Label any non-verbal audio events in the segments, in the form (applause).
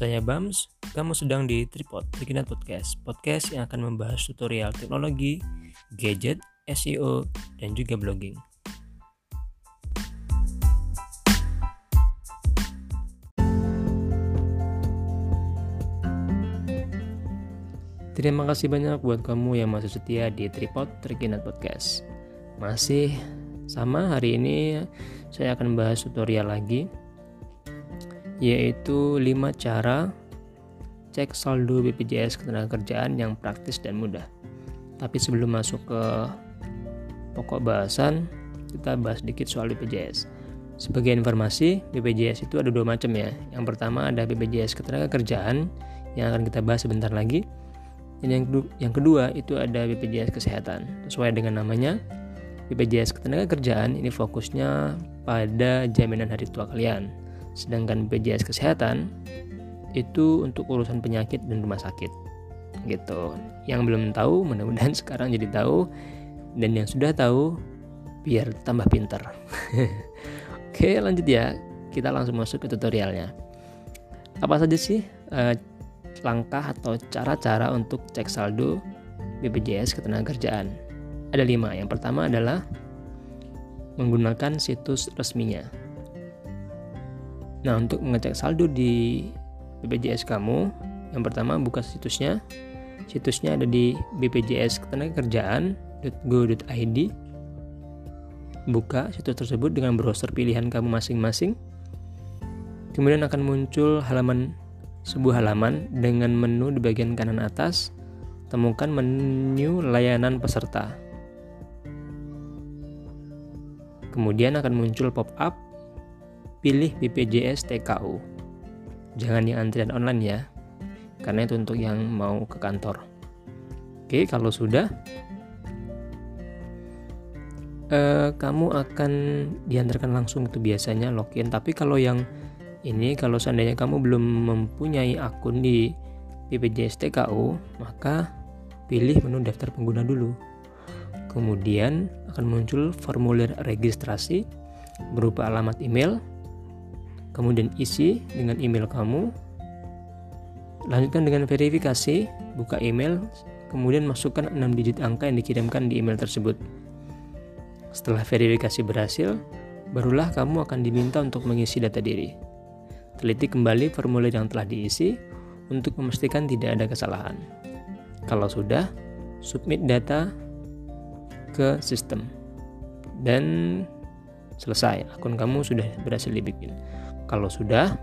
Saya Bams, kamu sedang di Tripod, Trikinat Podcast, podcast yang akan membahas tutorial teknologi, gadget, SEO, dan juga blogging. Terima kasih banyak buat kamu yang masih setia di Tripod Trikinat Podcast. Masih sama hari ini saya akan membahas tutorial lagi yaitu 5 cara cek saldo BPJS ketenagakerjaan yang praktis dan mudah. Tapi sebelum masuk ke pokok bahasan, kita bahas sedikit soal BPJS. Sebagai informasi, BPJS itu ada dua macam ya. Yang pertama ada BPJS ketenagakerjaan yang akan kita bahas sebentar lagi. Dan yang kedua, yang kedua itu ada BPJS kesehatan. Sesuai dengan namanya, BPJS ketenagakerjaan ini fokusnya pada jaminan hari tua kalian Sedangkan BPJS kesehatan itu untuk urusan penyakit dan rumah sakit. Gitu. Yang belum tahu mudah-mudahan (laughs) sekarang jadi tahu dan yang sudah tahu biar tambah pinter. (laughs) Oke, lanjut ya. Kita langsung masuk ke tutorialnya. Apa saja sih uh, langkah atau cara-cara untuk cek saldo BPJS ketenagakerjaan? Ada lima. Yang pertama adalah menggunakan situs resminya. Nah, untuk mengecek saldo di BPJS kamu, yang pertama buka situsnya. Situsnya ada di bpjs ketenagakerjaan.go.id. Buka situs tersebut dengan browser pilihan kamu masing-masing. Kemudian akan muncul halaman sebuah halaman dengan menu di bagian kanan atas. Temukan menu layanan peserta. Kemudian akan muncul pop-up pilih BPJS TKU. Jangan yang antrian online ya, karena itu untuk yang mau ke kantor. Oke, kalau sudah, eh, kamu akan diantarkan langsung itu biasanya login. Tapi kalau yang ini, kalau seandainya kamu belum mempunyai akun di BPJS TKU, maka pilih menu daftar pengguna dulu. Kemudian akan muncul formulir registrasi berupa alamat email, kemudian isi dengan email kamu. Lanjutkan dengan verifikasi buka email kemudian masukkan 6 digit angka yang dikirimkan di email tersebut. Setelah verifikasi berhasil barulah kamu akan diminta untuk mengisi data diri. Teliti kembali formulir yang telah diisi untuk memastikan tidak ada kesalahan. Kalau sudah submit data ke sistem. Dan selesai akun kamu sudah berhasil dibikin kalau sudah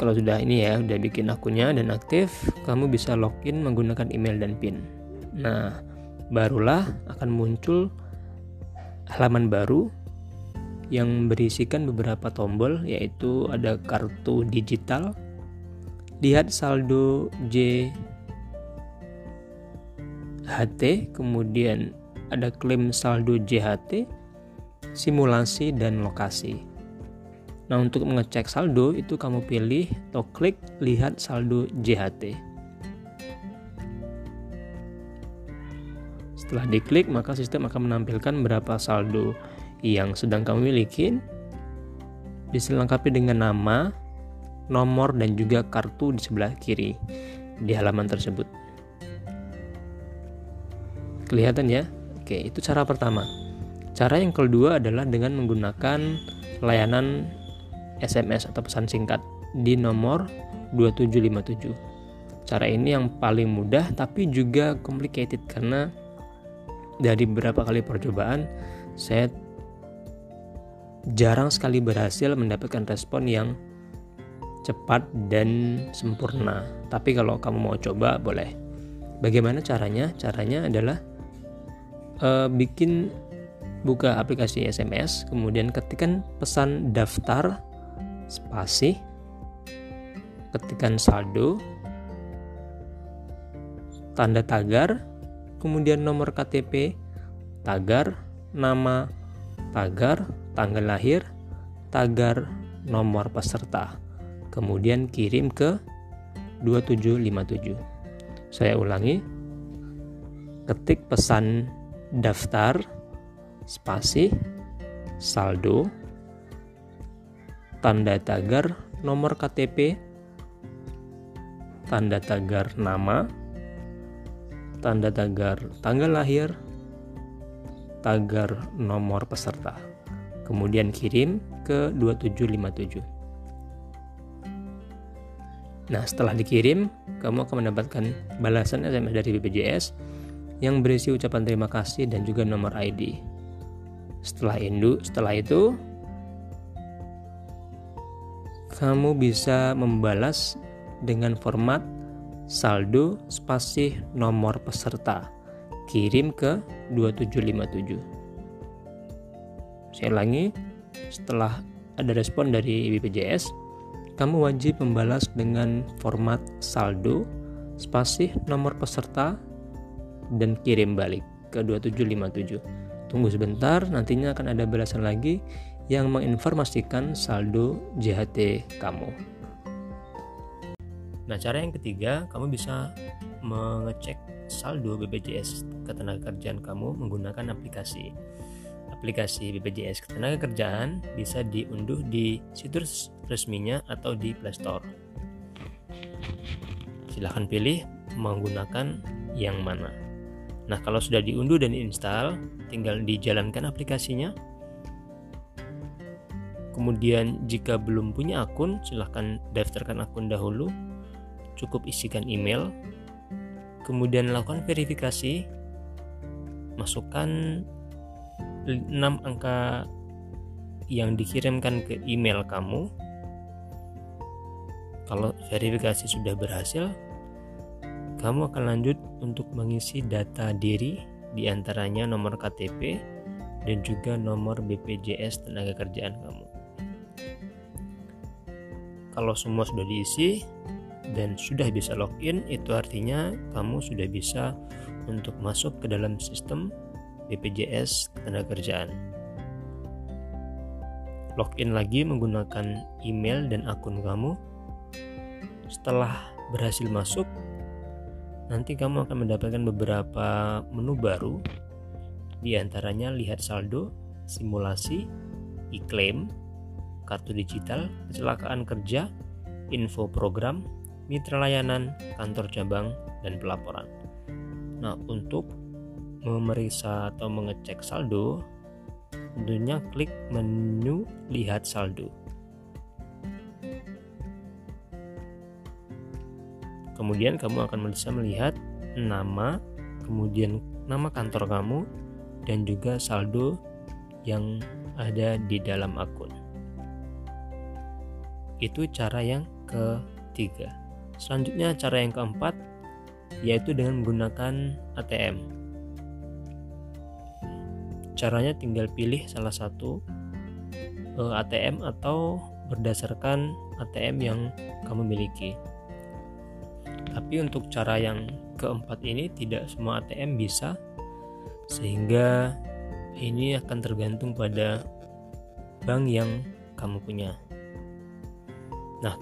kalau sudah ini ya udah bikin akunnya dan aktif kamu bisa login menggunakan email dan pin. Nah barulah akan muncul halaman baru yang berisikan beberapa tombol yaitu ada kartu digital. Lihat saldo J HT kemudian ada klaim saldo JHT simulasi, dan lokasi. Nah, untuk mengecek saldo itu kamu pilih atau klik lihat saldo JHT. Setelah diklik, maka sistem akan menampilkan berapa saldo yang sedang kamu miliki. Diselengkapi dengan nama, nomor, dan juga kartu di sebelah kiri di halaman tersebut. Kelihatan ya? Oke, itu cara pertama. Cara yang kedua adalah dengan menggunakan layanan SMS atau pesan singkat di nomor 2757. Cara ini yang paling mudah tapi juga complicated karena dari beberapa kali percobaan saya jarang sekali berhasil mendapatkan respon yang cepat dan sempurna. Tapi kalau kamu mau coba boleh. Bagaimana caranya? Caranya adalah uh, bikin buka aplikasi SMS, kemudian ketikkan pesan daftar spasi, ketikkan saldo, tanda tagar, kemudian nomor KTP, tagar, nama, tagar, tanggal lahir, tagar, nomor peserta. Kemudian kirim ke 2757. Saya ulangi. Ketik pesan daftar spasi, saldo, tanda tagar, nomor KTP, tanda tagar nama, tanda tagar tanggal lahir, tagar nomor peserta. Kemudian kirim ke 2757. Nah, setelah dikirim, kamu akan mendapatkan balasan SMS dari BPJS yang berisi ucapan terima kasih dan juga nomor ID. Setelah itu, setelah itu kamu bisa membalas dengan format saldo spasi nomor peserta. Kirim ke 2757. Saya ulangi, setelah ada respon dari BPJS, kamu wajib membalas dengan format saldo spasi nomor peserta dan kirim balik ke 2757. Tunggu sebentar, nantinya akan ada balasan lagi yang menginformasikan saldo JHT kamu. Nah, cara yang ketiga, kamu bisa mengecek saldo BPJS ketenagakerjaan kamu menggunakan aplikasi. Aplikasi BPJS ketenagakerjaan bisa diunduh di situs resminya atau di Play Store. Silahkan pilih menggunakan yang mana. Nah, kalau sudah diunduh dan diinstal, tinggal dijalankan aplikasinya. Kemudian jika belum punya akun, silahkan daftarkan akun dahulu cukup isikan email, kemudian lakukan verifikasi, masukkan 6 angka yang dikirimkan ke email kamu. Kalau verifikasi sudah berhasil, kamu akan lanjut untuk mengisi data diri di antaranya nomor KTP dan juga nomor BPJS tenaga kerjaan kamu. Kalau semua sudah diisi, dan sudah bisa login itu artinya kamu sudah bisa untuk masuk ke dalam sistem BPJS Ketenagakerjaan. Login lagi menggunakan email dan akun kamu. Setelah berhasil masuk, nanti kamu akan mendapatkan beberapa menu baru di antaranya lihat saldo, simulasi, e-claim, kartu digital, kecelakaan kerja, info program, mitra layanan, kantor cabang, dan pelaporan. Nah, untuk memeriksa atau mengecek saldo, tentunya klik menu lihat saldo. Kemudian kamu akan bisa melihat nama, kemudian nama kantor kamu, dan juga saldo yang ada di dalam akun. Itu cara yang ketiga. Selanjutnya cara yang keempat yaitu dengan menggunakan ATM. Caranya tinggal pilih salah satu eh, ATM atau berdasarkan ATM yang kamu miliki. Tapi untuk cara yang keempat ini tidak semua ATM bisa sehingga ini akan tergantung pada bank yang kamu punya. Nah,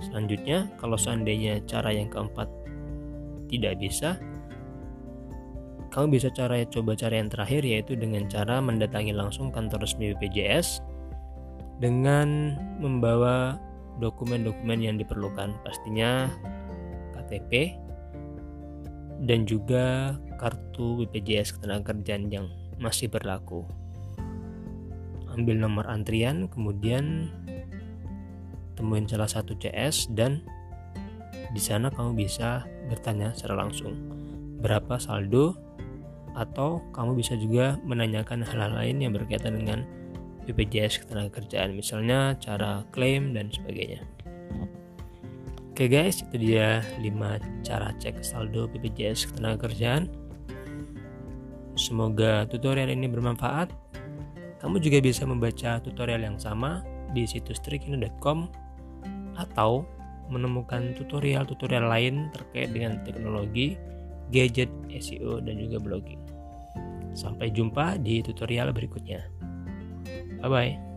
Selanjutnya, kalau seandainya cara yang keempat tidak bisa, kamu bisa cara coba cara yang terakhir yaitu dengan cara mendatangi langsung kantor resmi BPJS dengan membawa dokumen-dokumen yang diperlukan, pastinya KTP dan juga kartu BPJS ketenagakerjaan yang masih berlaku. Ambil nomor antrian, kemudian temuin salah satu CS dan di sana kamu bisa bertanya secara langsung berapa saldo atau kamu bisa juga menanyakan hal-hal lain yang berkaitan dengan BPJS ketenagakerjaan misalnya cara klaim dan sebagainya. Oke guys, itu dia 5 cara cek saldo BPJS ketenagakerjaan. Semoga tutorial ini bermanfaat. Kamu juga bisa membaca tutorial yang sama di situs trikino.com atau menemukan tutorial-tutorial lain terkait dengan teknologi, gadget, SEO, dan juga blogging. Sampai jumpa di tutorial berikutnya. Bye bye.